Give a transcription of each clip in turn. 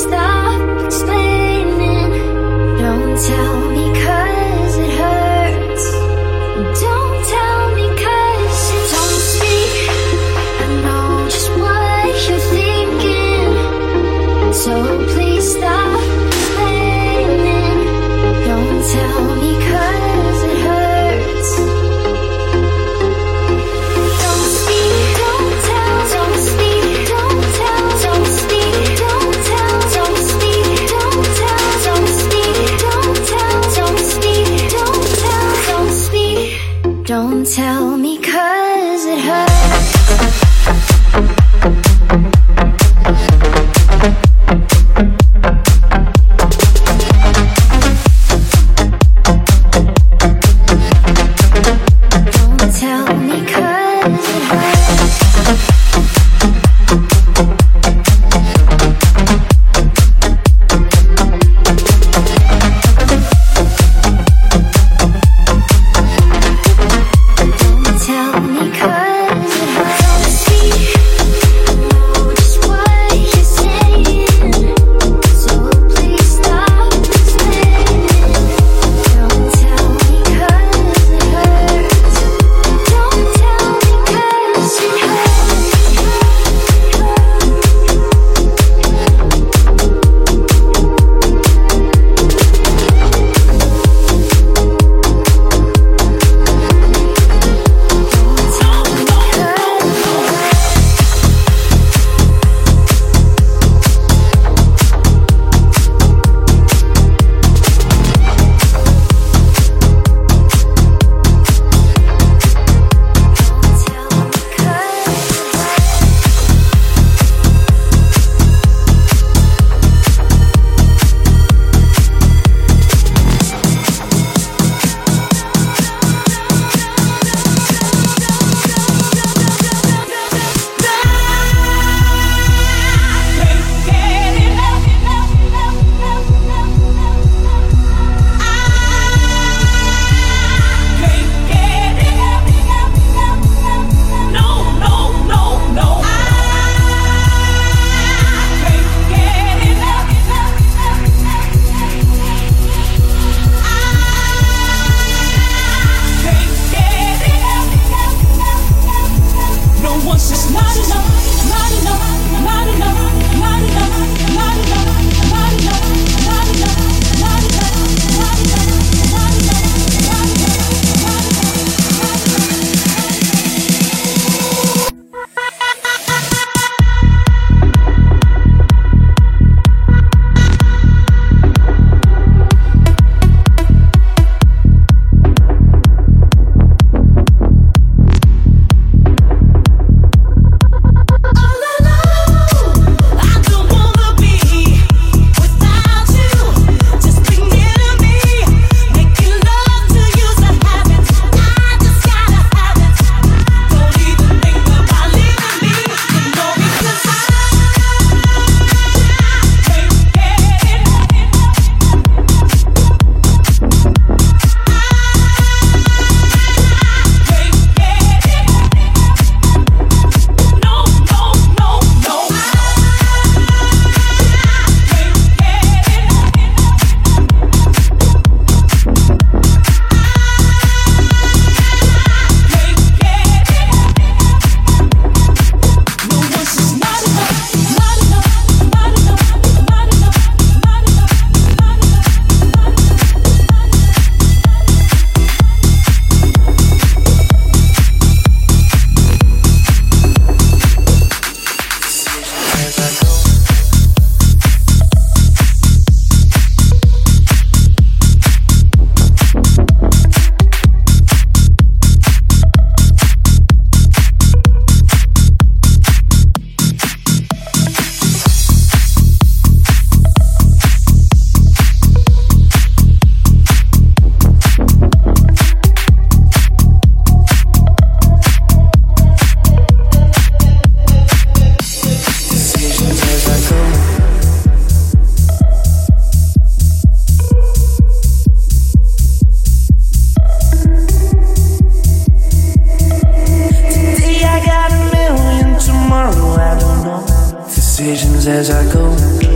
stop visions as I go.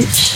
Duh.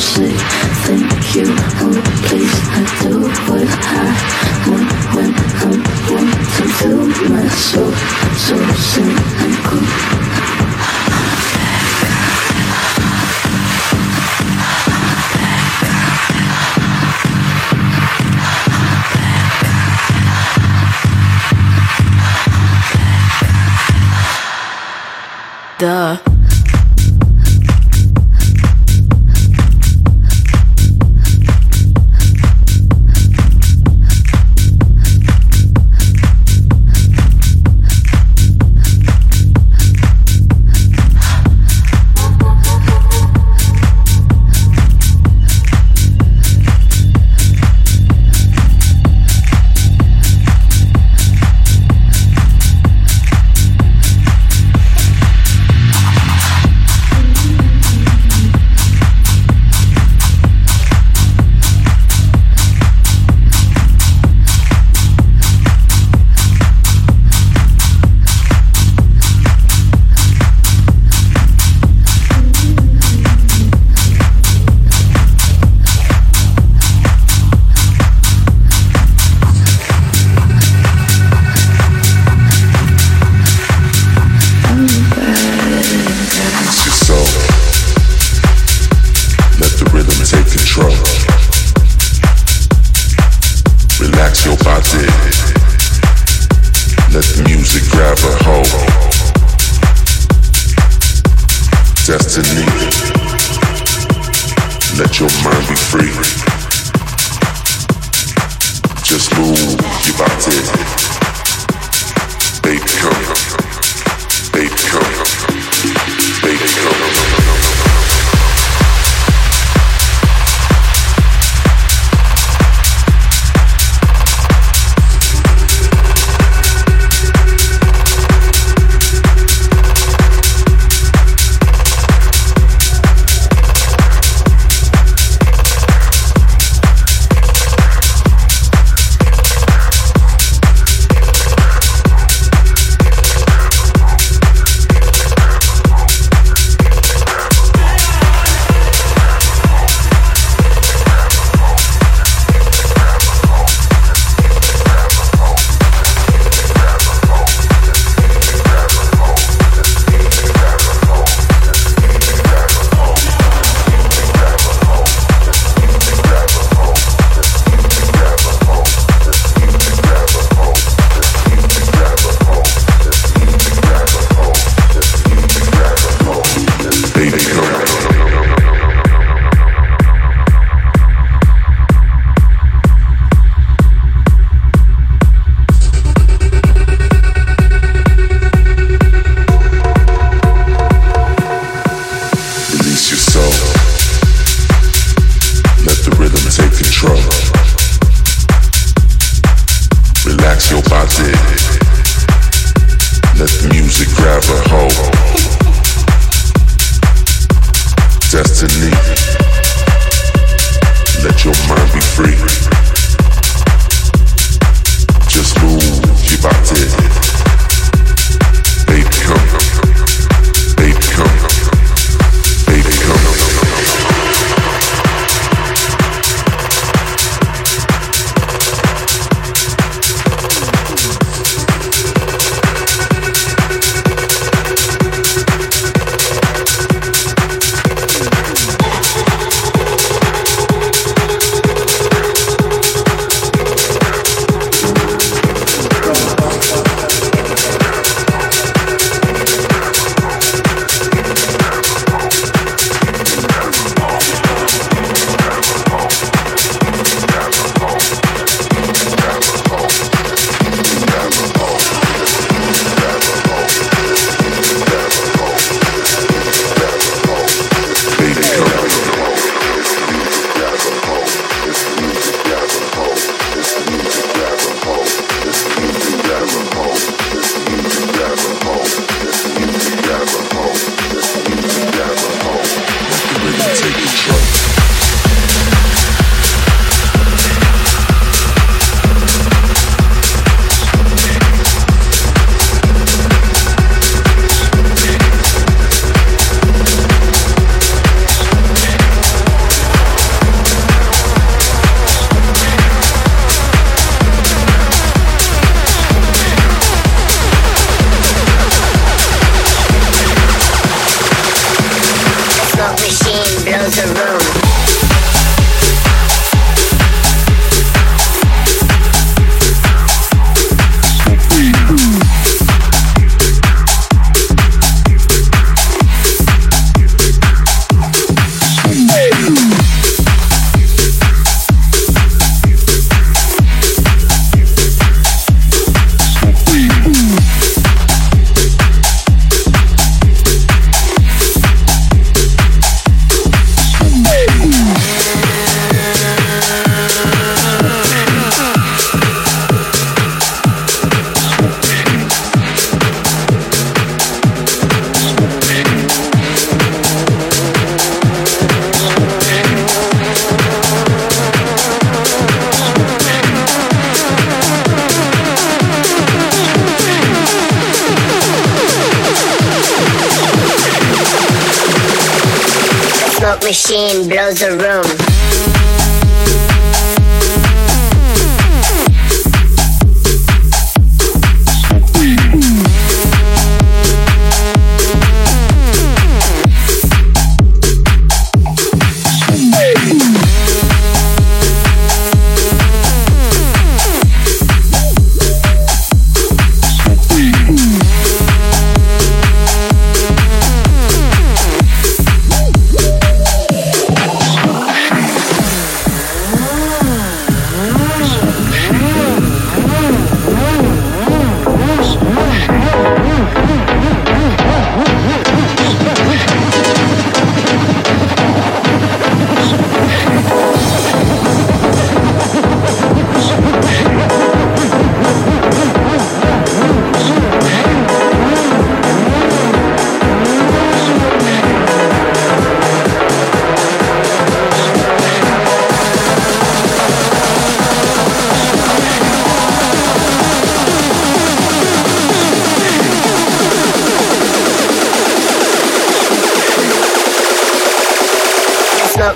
say thank you. Oh, please, I do what I want when I want to do my soul. So sing and cool. Duh.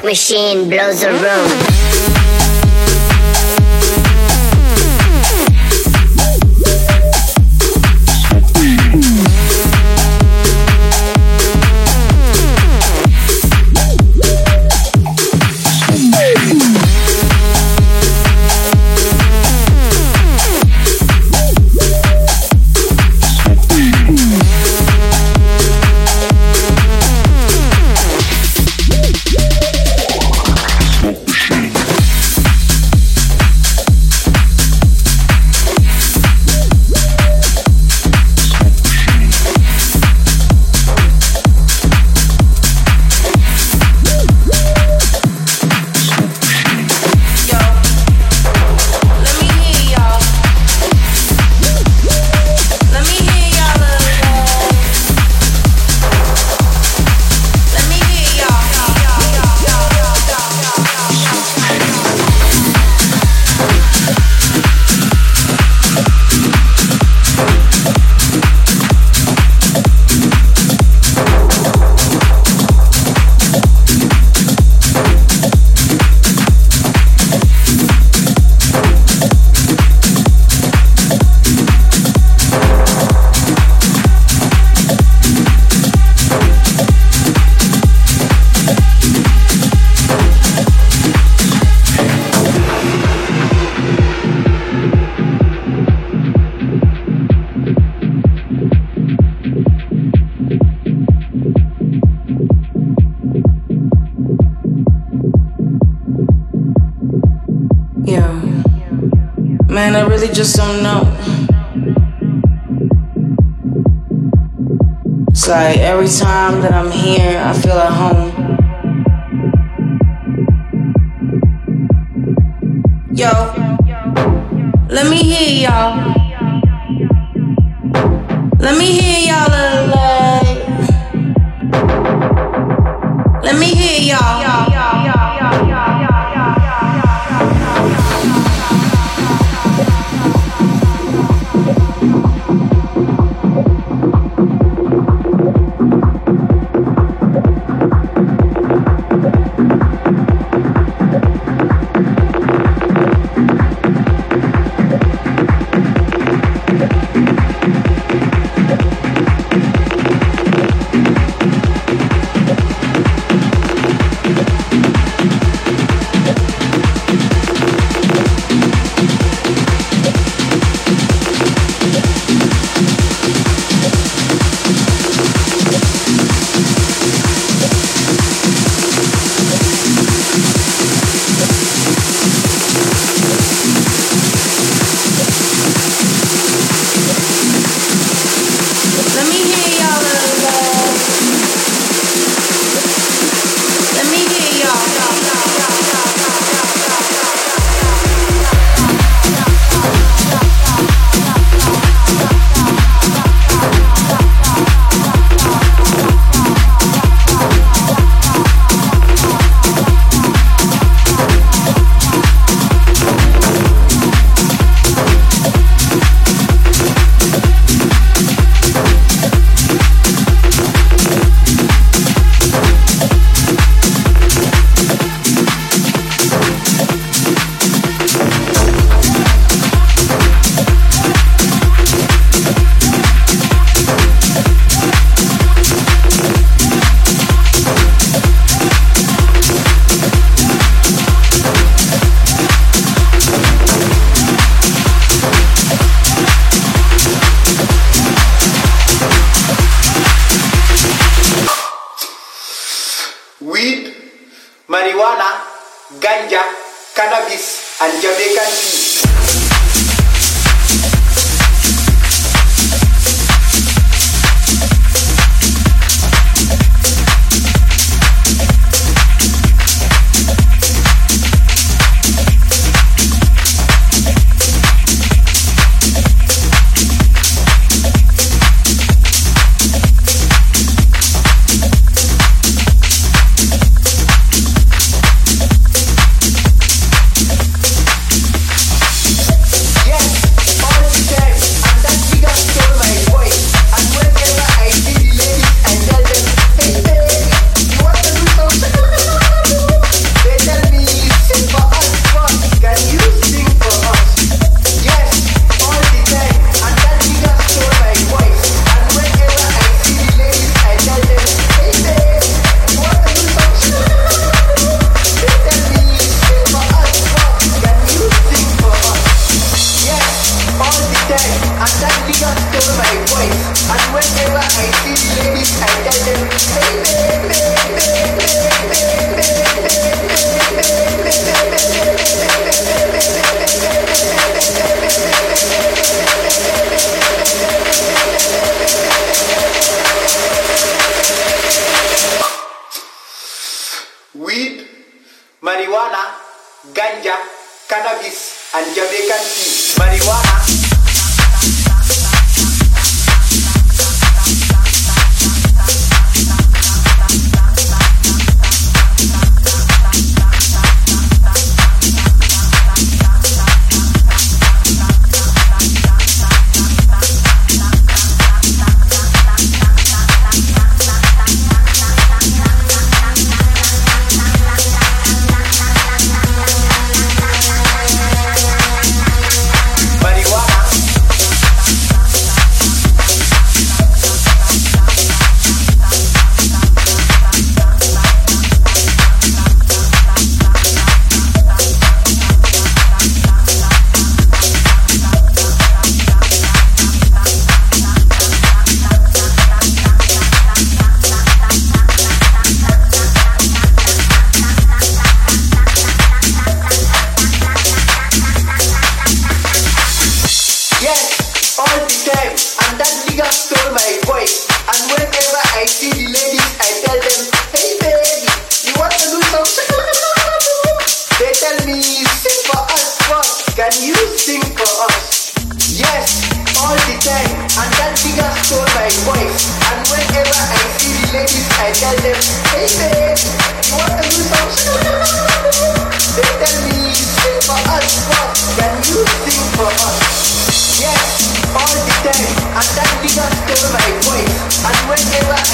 Machine blows a room. Like every time that I'm here, I feel at home.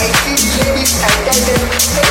I see the ladies, I tell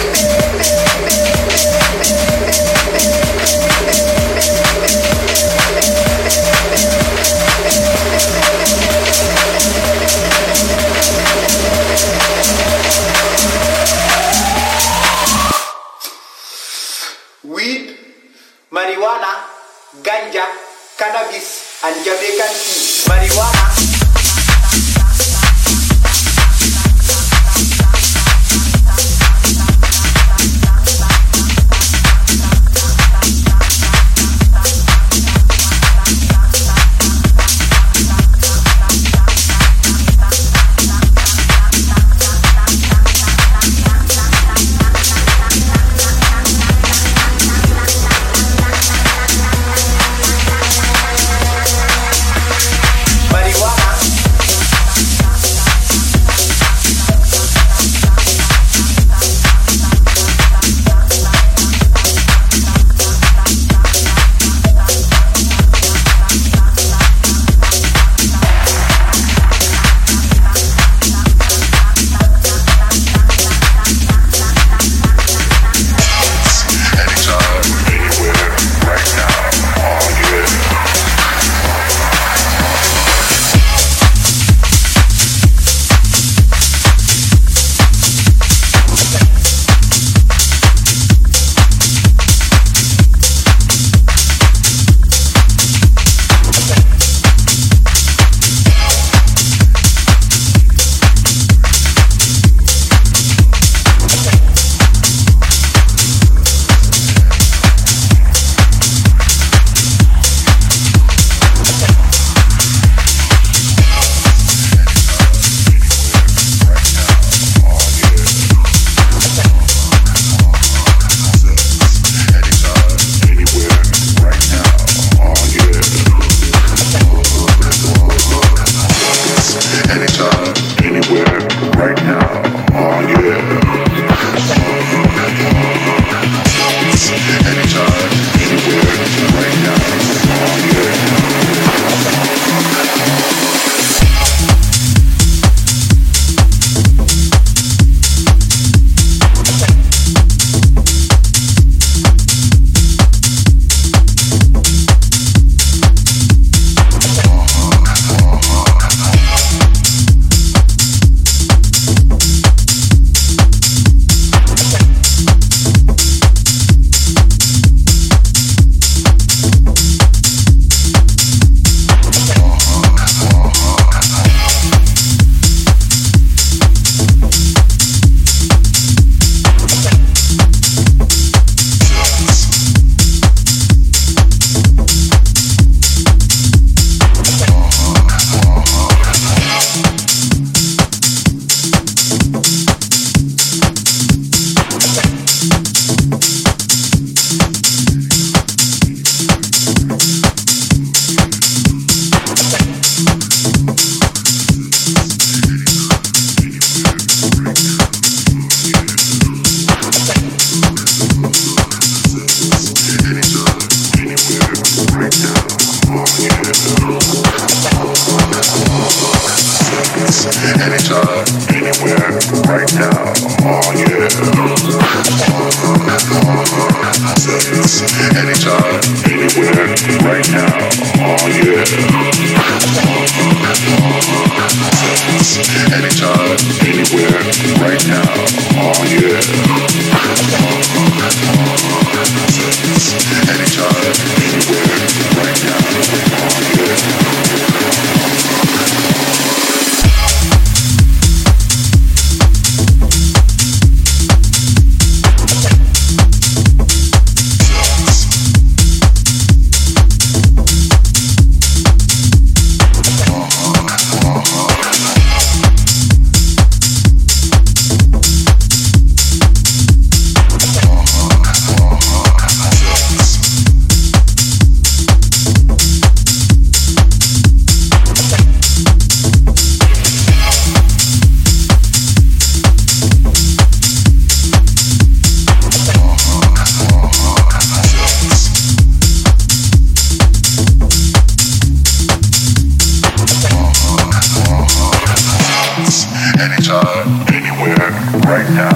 anytime, anywhere, right now.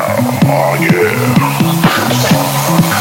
Oh yeah.